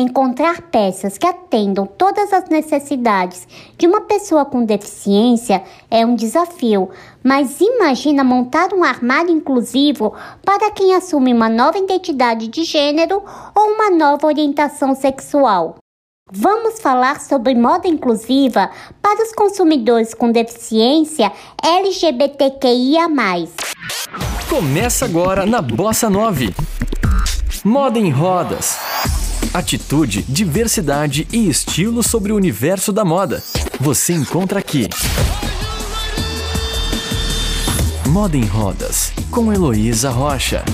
Encontrar peças que atendam todas as necessidades de uma pessoa com deficiência é um desafio, mas imagina montar um armário inclusivo para quem assume uma nova identidade de gênero ou uma nova orientação sexual. Vamos falar sobre moda inclusiva para os consumidores com deficiência LGBTQIA. Começa agora na Bossa 9. Moda em rodas. Atitude, diversidade e estilo sobre o universo da moda. Você encontra aqui. Moda em Rodas, com Heloísa Rocha.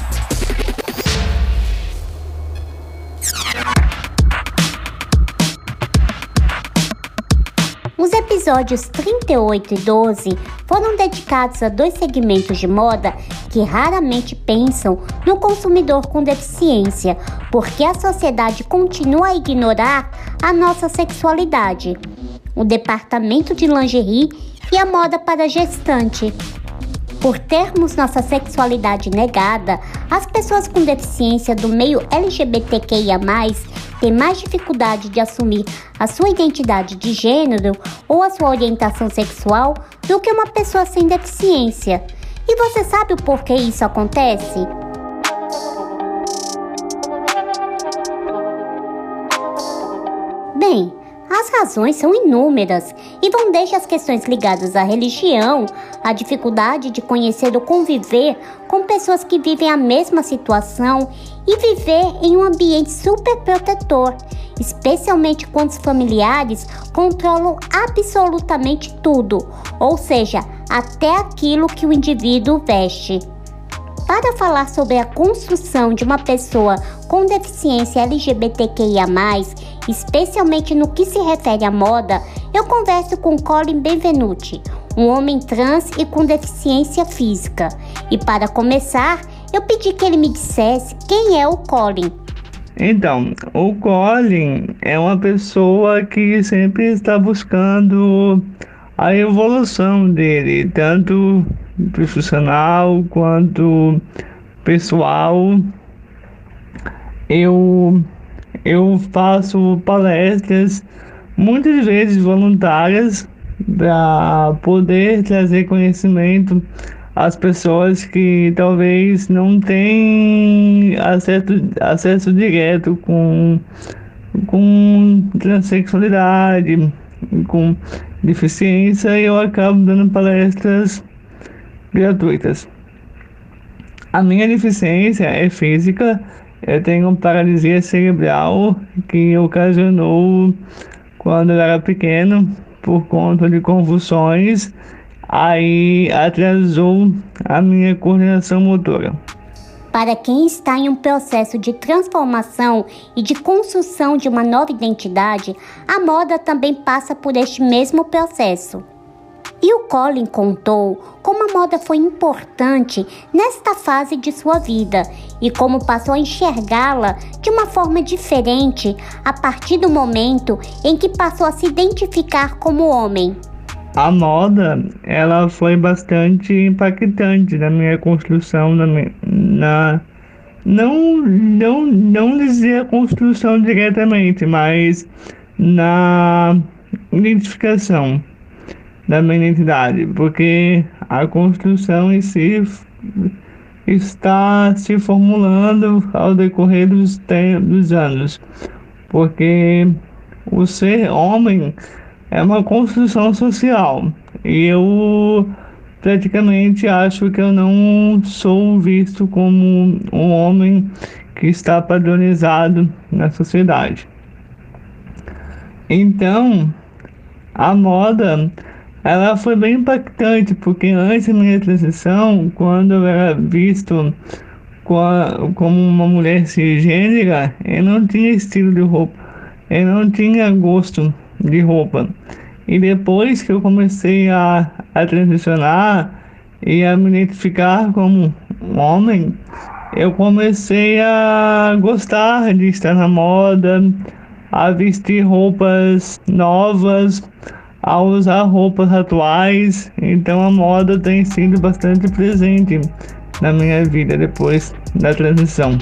Episódios 38 e 12 foram dedicados a dois segmentos de moda que raramente pensam no consumidor com deficiência, porque a sociedade continua a ignorar a nossa sexualidade. O departamento de lingerie e a moda para gestante. Por termos nossa sexualidade negada, as pessoas com deficiência do meio LGBTQIA têm mais dificuldade de assumir a sua identidade de gênero ou a sua orientação sexual do que uma pessoa sem deficiência. E você sabe o porquê isso acontece? Bem, as razões são inúmeras e vão desde as questões ligadas à religião, à dificuldade de conhecer ou conviver com pessoas que vivem a mesma situação e viver em um ambiente super protetor, especialmente quando os familiares controlam absolutamente tudo, ou seja, até aquilo que o indivíduo veste. Para falar sobre a construção de uma pessoa com deficiência LGBTQIA, especialmente no que se refere à moda, eu converso com Colin Benvenuti, um homem trans e com deficiência física. E para começar, eu pedi que ele me dissesse quem é o Colin. Então, o Colin é uma pessoa que sempre está buscando a evolução dele, tanto profissional quanto pessoal. Eu eu faço palestras muitas vezes voluntárias para poder trazer conhecimento às pessoas que talvez não têm acesso, acesso direto com, com transexualidade, com deficiência, e eu acabo dando palestras gratuitas. A minha deficiência é física, eu tenho paralisia cerebral que ocasionou quando eu era pequeno por conta de convulsões, aí atrasou a minha coordenação motora. Para quem está em um processo de transformação e de construção de uma nova identidade, a moda também passa por este mesmo processo. E o Colin contou como a moda foi importante nesta fase de sua vida e como passou a enxergá-la de uma forma diferente a partir do momento em que passou a se identificar como homem. A moda, ela foi bastante impactante na minha construção, na, minha, na não, não, não dizer a construção diretamente, mas na identificação da minha identidade, porque a construção em si está se formulando ao decorrer dos, dos anos, porque o ser homem é uma construção social e eu praticamente acho que eu não sou visto como um homem que está padronizado na sociedade. Então, a moda ela foi bem impactante, porque antes da minha transição, quando eu era visto como uma mulher cisgênera, eu não tinha estilo de roupa, eu não tinha gosto de roupa. E depois que eu comecei a, a transicionar e a me identificar como um homem, eu comecei a gostar de estar na moda, a vestir roupas novas, a usar roupas atuais, então a moda tem sido bastante presente na minha vida depois da transição.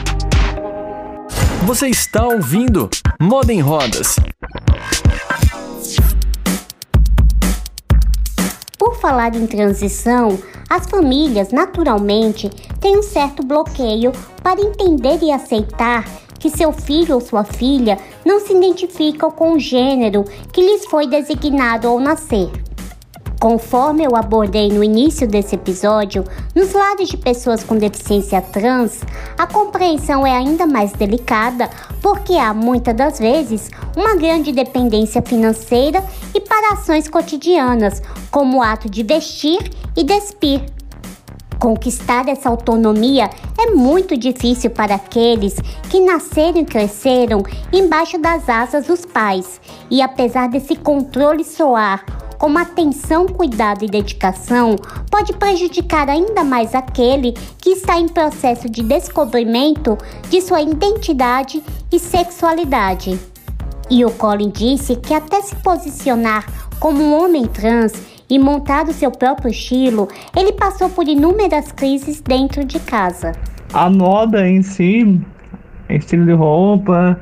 Você está ouvindo Moda em Rodas. Por falar em transição, as famílias naturalmente têm um certo bloqueio para entender e aceitar que seu filho ou sua filha não se identificam com o gênero que lhes foi designado ao nascer. Conforme eu abordei no início desse episódio, nos lares de pessoas com deficiência trans, a compreensão é ainda mais delicada porque há muitas das vezes uma grande dependência financeira e para ações cotidianas, como o ato de vestir e despir. Conquistar essa autonomia é muito difícil para aqueles que nasceram e cresceram embaixo das asas dos pais, e apesar desse controle soar como atenção, cuidado e dedicação, pode prejudicar ainda mais aquele que está em processo de descobrimento de sua identidade e sexualidade. E o Colin disse que até se posicionar como um homem trans e montar o seu próprio estilo, ele passou por inúmeras crises dentro de casa. A moda em si, estilo de roupa,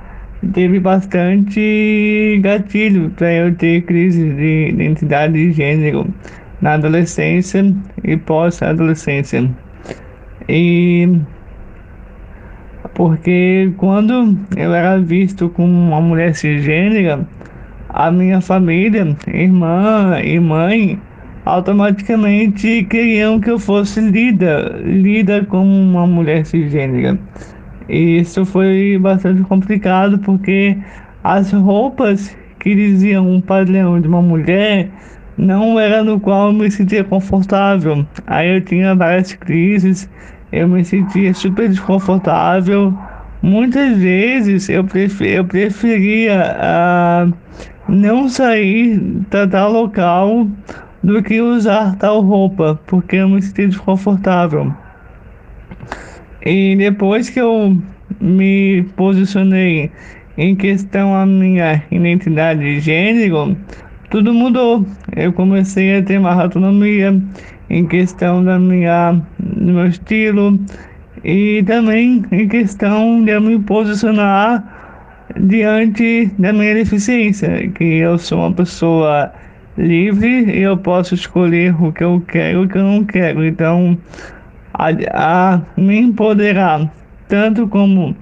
teve bastante gatilho para eu ter crise de identidade de gênero na adolescência e pós-adolescência. E porque quando eu era visto como uma mulher cisgênera, a minha família, irmã e mãe, automaticamente queriam que eu fosse lida, lida como uma mulher cisgênera. E isso foi bastante complicado porque as roupas que diziam um padrão de uma mulher não era no qual eu me sentia confortável. Aí eu tinha várias crises, eu me sentia super desconfortável. Muitas vezes eu, prefer, eu preferia uh, não sair da tal local do que usar tal roupa, porque eu me sentia desconfortável. E depois que eu me posicionei em questão a minha identidade de gênero, tudo mudou. Eu comecei a ter mais autonomia em questão da minha, do meu estilo e também em questão de eu me posicionar diante da minha deficiência, que eu sou uma pessoa livre e eu posso escolher o que eu quero e o que eu não quero. Então, a, a me empoderar tanto como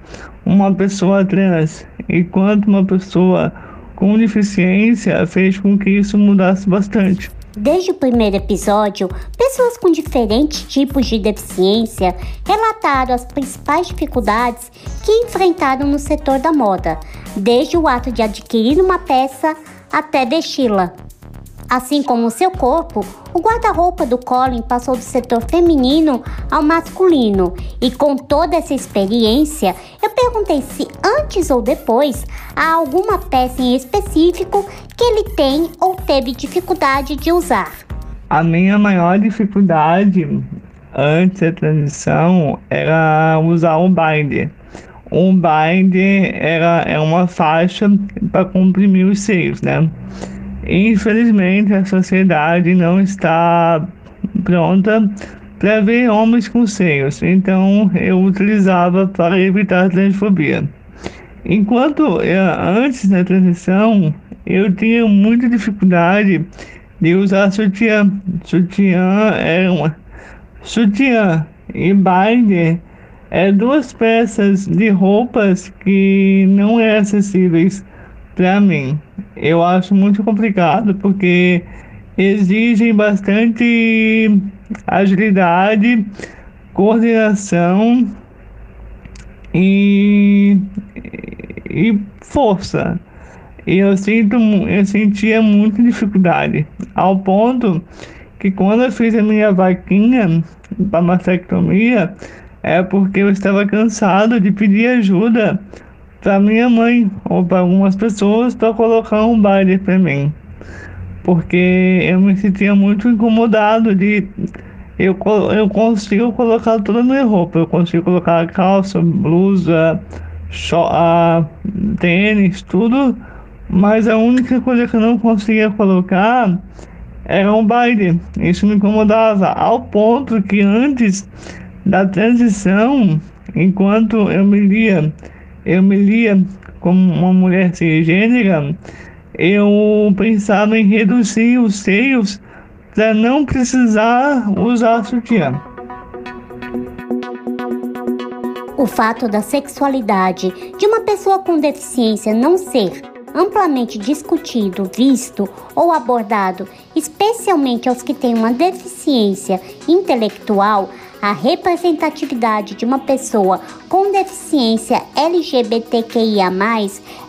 uma pessoa trans e quanto uma pessoa com deficiência fez com que isso mudasse bastante. Desde o primeiro episódio, pessoas com diferentes tipos de deficiência relataram as principais dificuldades que enfrentaram no setor da moda, desde o ato de adquirir uma peça até vesti-la. Assim como o seu corpo, o guarda-roupa do Colin passou do setor feminino ao masculino. E com toda essa experiência, eu perguntei se antes ou depois há alguma peça em específico que ele tem ou teve dificuldade de usar. A minha maior dificuldade antes da transição era usar um binder. Um binder era, é uma faixa para comprimir os seios, né? Infelizmente, a sociedade não está pronta para ver homens com seios, então eu utilizava para evitar transfobia. Enquanto eu, antes da transição, eu tinha muita dificuldade de usar sutiã. Sutiã é uma sutiã e binder é duas peças de roupas que não é acessíveis para mim, eu acho muito complicado porque exigem bastante agilidade, coordenação e, e força. E eu sinto, eu sentia muita dificuldade, ao ponto que quando eu fiz a minha vaquinha para mastectomia, é porque eu estava cansado de pedir ajuda para minha mãe ou para algumas pessoas para colocar um baile para mim. Porque eu me sentia muito incomodado de eu, eu consigo colocar toda a minha roupa, eu consigo colocar calça, blusa, a, tênis, tudo, mas a única coisa que eu não conseguia colocar era um baile. Isso me incomodava, ao ponto que antes da transição, enquanto eu me via eu me lia como uma mulher cisgênera, eu pensava em reduzir os seios para não precisar usar sutiã. O fato da sexualidade de uma pessoa com deficiência não ser amplamente discutido, visto ou abordado, especialmente aos que têm uma deficiência intelectual, a representatividade de uma pessoa com deficiência LGBTQIA,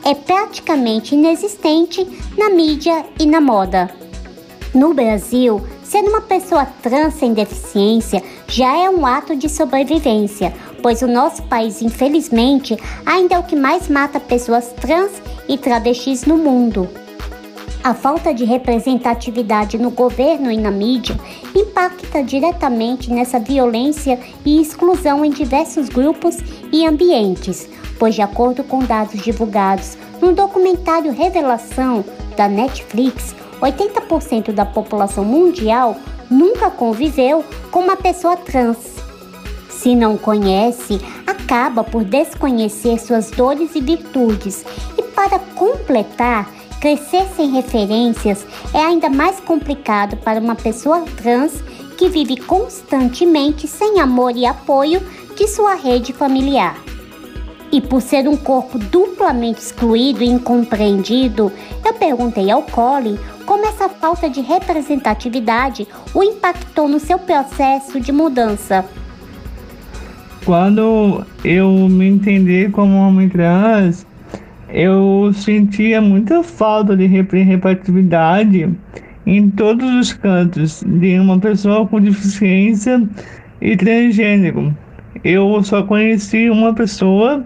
é praticamente inexistente na mídia e na moda. No Brasil, ser uma pessoa trans sem deficiência já é um ato de sobrevivência, pois o nosso país, infelizmente, ainda é o que mais mata pessoas trans e travestis no mundo. A falta de representatividade no governo e na mídia impacta diretamente nessa violência e exclusão em diversos grupos e ambientes, pois, de acordo com dados divulgados no documentário Revelação da Netflix, 80% da população mundial nunca conviveu com uma pessoa trans. Se não conhece, acaba por desconhecer suas dores e virtudes, e para completar, crescer sem referências é ainda mais complicado para uma pessoa trans que vive constantemente sem amor e apoio de sua rede familiar. E por ser um corpo duplamente excluído e incompreendido, eu perguntei ao Colin como essa falta de representatividade o impactou no seu processo de mudança. Quando eu me entendi como homem trans, eu sentia muita falta de representatividade em todos os cantos de uma pessoa com deficiência e transgênero eu só conheci uma pessoa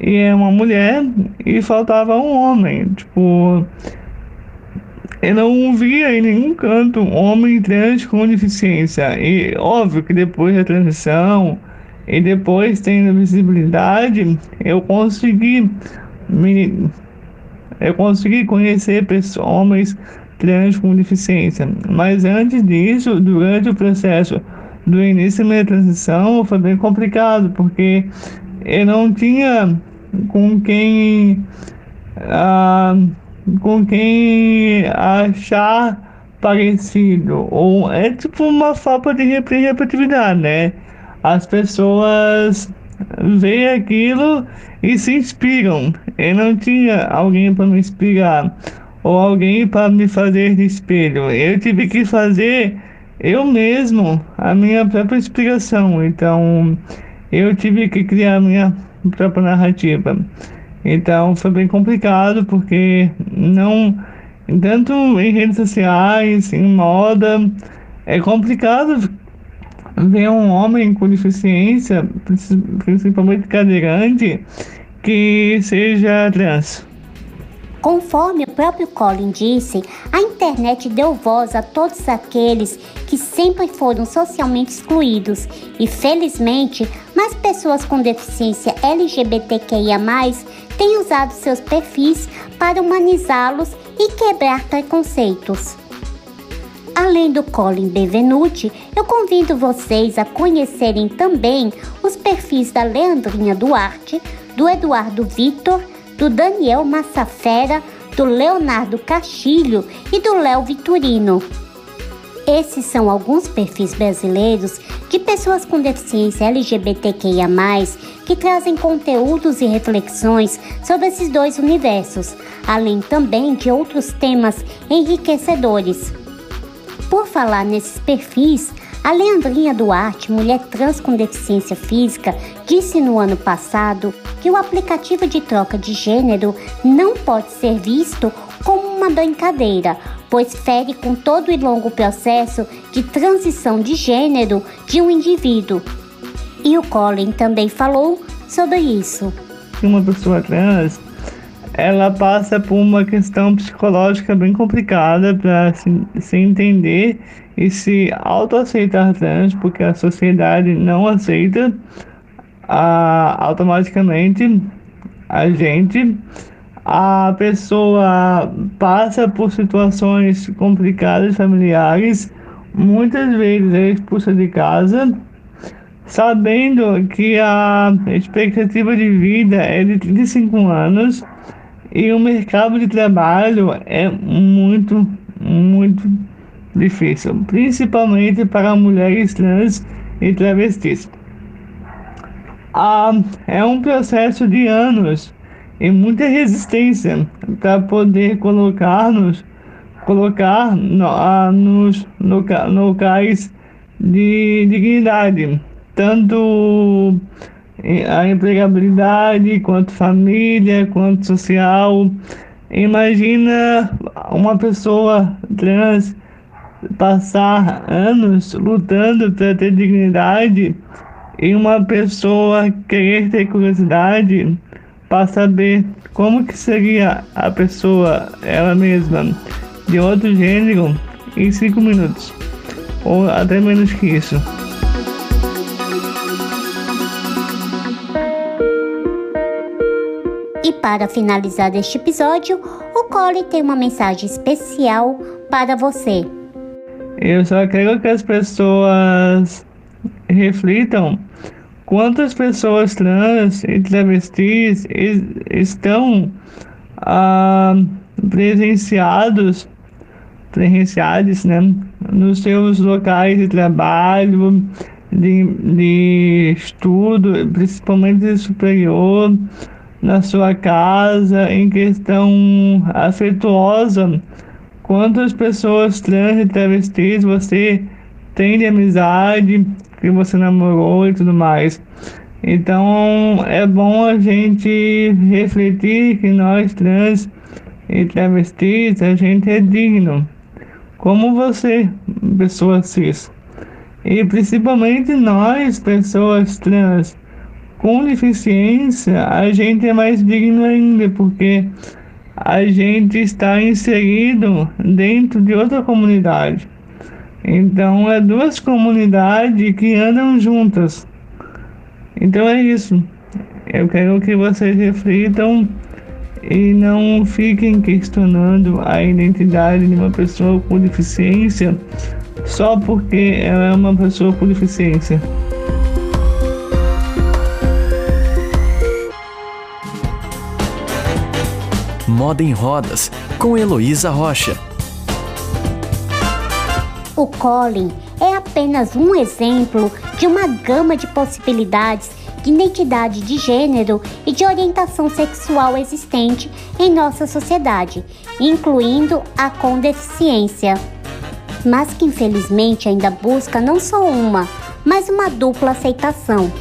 e é uma mulher e faltava um homem. Tipo, eu não via em nenhum canto um homem trans com deficiência. E óbvio que depois da transição e depois tendo visibilidade, eu consegui eu consegui conhecer pessoas, homens trans com deficiência. Mas antes disso, durante o processo do início da minha transição foi bem complicado, porque eu não tinha com quem uh, com quem achar parecido ou é tipo uma falta de representatividade, né? As pessoas veem aquilo e se inspiram. Eu não tinha alguém para me inspirar ou alguém para me fazer de espelho. Eu tive que fazer eu mesmo a minha própria explicação. Então, eu tive que criar a minha própria narrativa. Então, foi bem complicado porque não tanto em redes sociais, em moda, é complicado ver um homem com deficiência, principalmente cadeirante, que seja trans. Conforme o próprio Colin disse, a internet deu voz a todos aqueles que sempre foram socialmente excluídos e, felizmente, mais pessoas com deficiência LGBTQIA têm usado seus perfis para humanizá-los e quebrar preconceitos. Além do Colin Bevenuti, eu convido vocês a conhecerem também os perfis da Leandrinha Duarte, do Eduardo Vitor do Daniel Massafera, do Leonardo Castilho e do Léo Vitorino. Esses são alguns perfis brasileiros de pessoas com deficiência LGBTQIA, que trazem conteúdos e reflexões sobre esses dois universos, além também de outros temas enriquecedores. Por falar nesses perfis, a Leandrinha Duarte, mulher trans com deficiência física, disse no ano passado que o aplicativo de troca de gênero não pode ser visto como uma brincadeira, pois fere com todo e longo processo de transição de gênero de um indivíduo. E o Colin também falou sobre isso. Uma pessoa trans ela passa por uma questão psicológica bem complicada para se, se, entender e se autoaceitar trans, porque a sociedade não aceita automaticamente a gente. A pessoa passa por situações complicadas familiares, muitas vezes é expulsa de casa, sabendo que a expectativa de vida é de 35 anos e o mercado de trabalho é muito, muito difícil, principalmente para mulheres trans e travestis. Ah, é um processo de anos e muita resistência para poder colocar-nos colocar no, ah, nos locais de dignidade, tanto a empregabilidade, quanto família, quanto social. Imagina uma pessoa trans passar anos lutando para ter dignidade e uma pessoa querer ter curiosidade para saber como que seria a pessoa ela mesma de outro gênero em cinco minutos, ou até menos que isso. Para finalizar este episódio, o Cole tem uma mensagem especial para você. Eu só quero que as pessoas reflitam quantas pessoas trans e travestis estão ah, presenciados presenciados né, nos seus locais de trabalho, de, de estudo, principalmente superior, na sua casa, em questão afetuosa. Quantas pessoas trans e travestis você tem de amizade, que você namorou e tudo mais. Então é bom a gente refletir que nós trans e travestis, a gente é digno como você, pessoa cis. E principalmente nós, pessoas trans com deficiência, a gente é mais digno ainda, porque a gente está inserido dentro de outra comunidade. Então, é duas comunidades que andam juntas. Então, é isso. Eu quero que vocês reflitam e não fiquem questionando a identidade de uma pessoa com deficiência só porque ela é uma pessoa com deficiência. Moda em Rodas, com Heloísa Rocha. O Colin é apenas um exemplo de uma gama de possibilidades de identidade de gênero e de orientação sexual existente em nossa sociedade, incluindo a com deficiência. Mas que infelizmente ainda busca não só uma, mas uma dupla aceitação.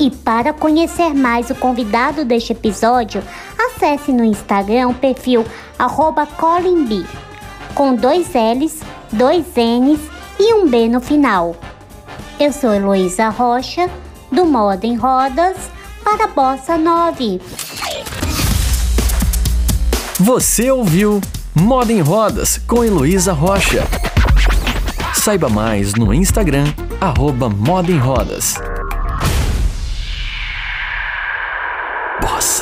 E para conhecer mais o convidado deste episódio, acesse no Instagram o perfil colinb, com dois L's, dois N's e um B no final. Eu sou Heloísa Rocha, do Moda em Rodas, para Bossa 9. Você ouviu Moda em Rodas com Heloísa Rocha. Saiba mais no Instagram, arroba Moda em Rodas. Bossa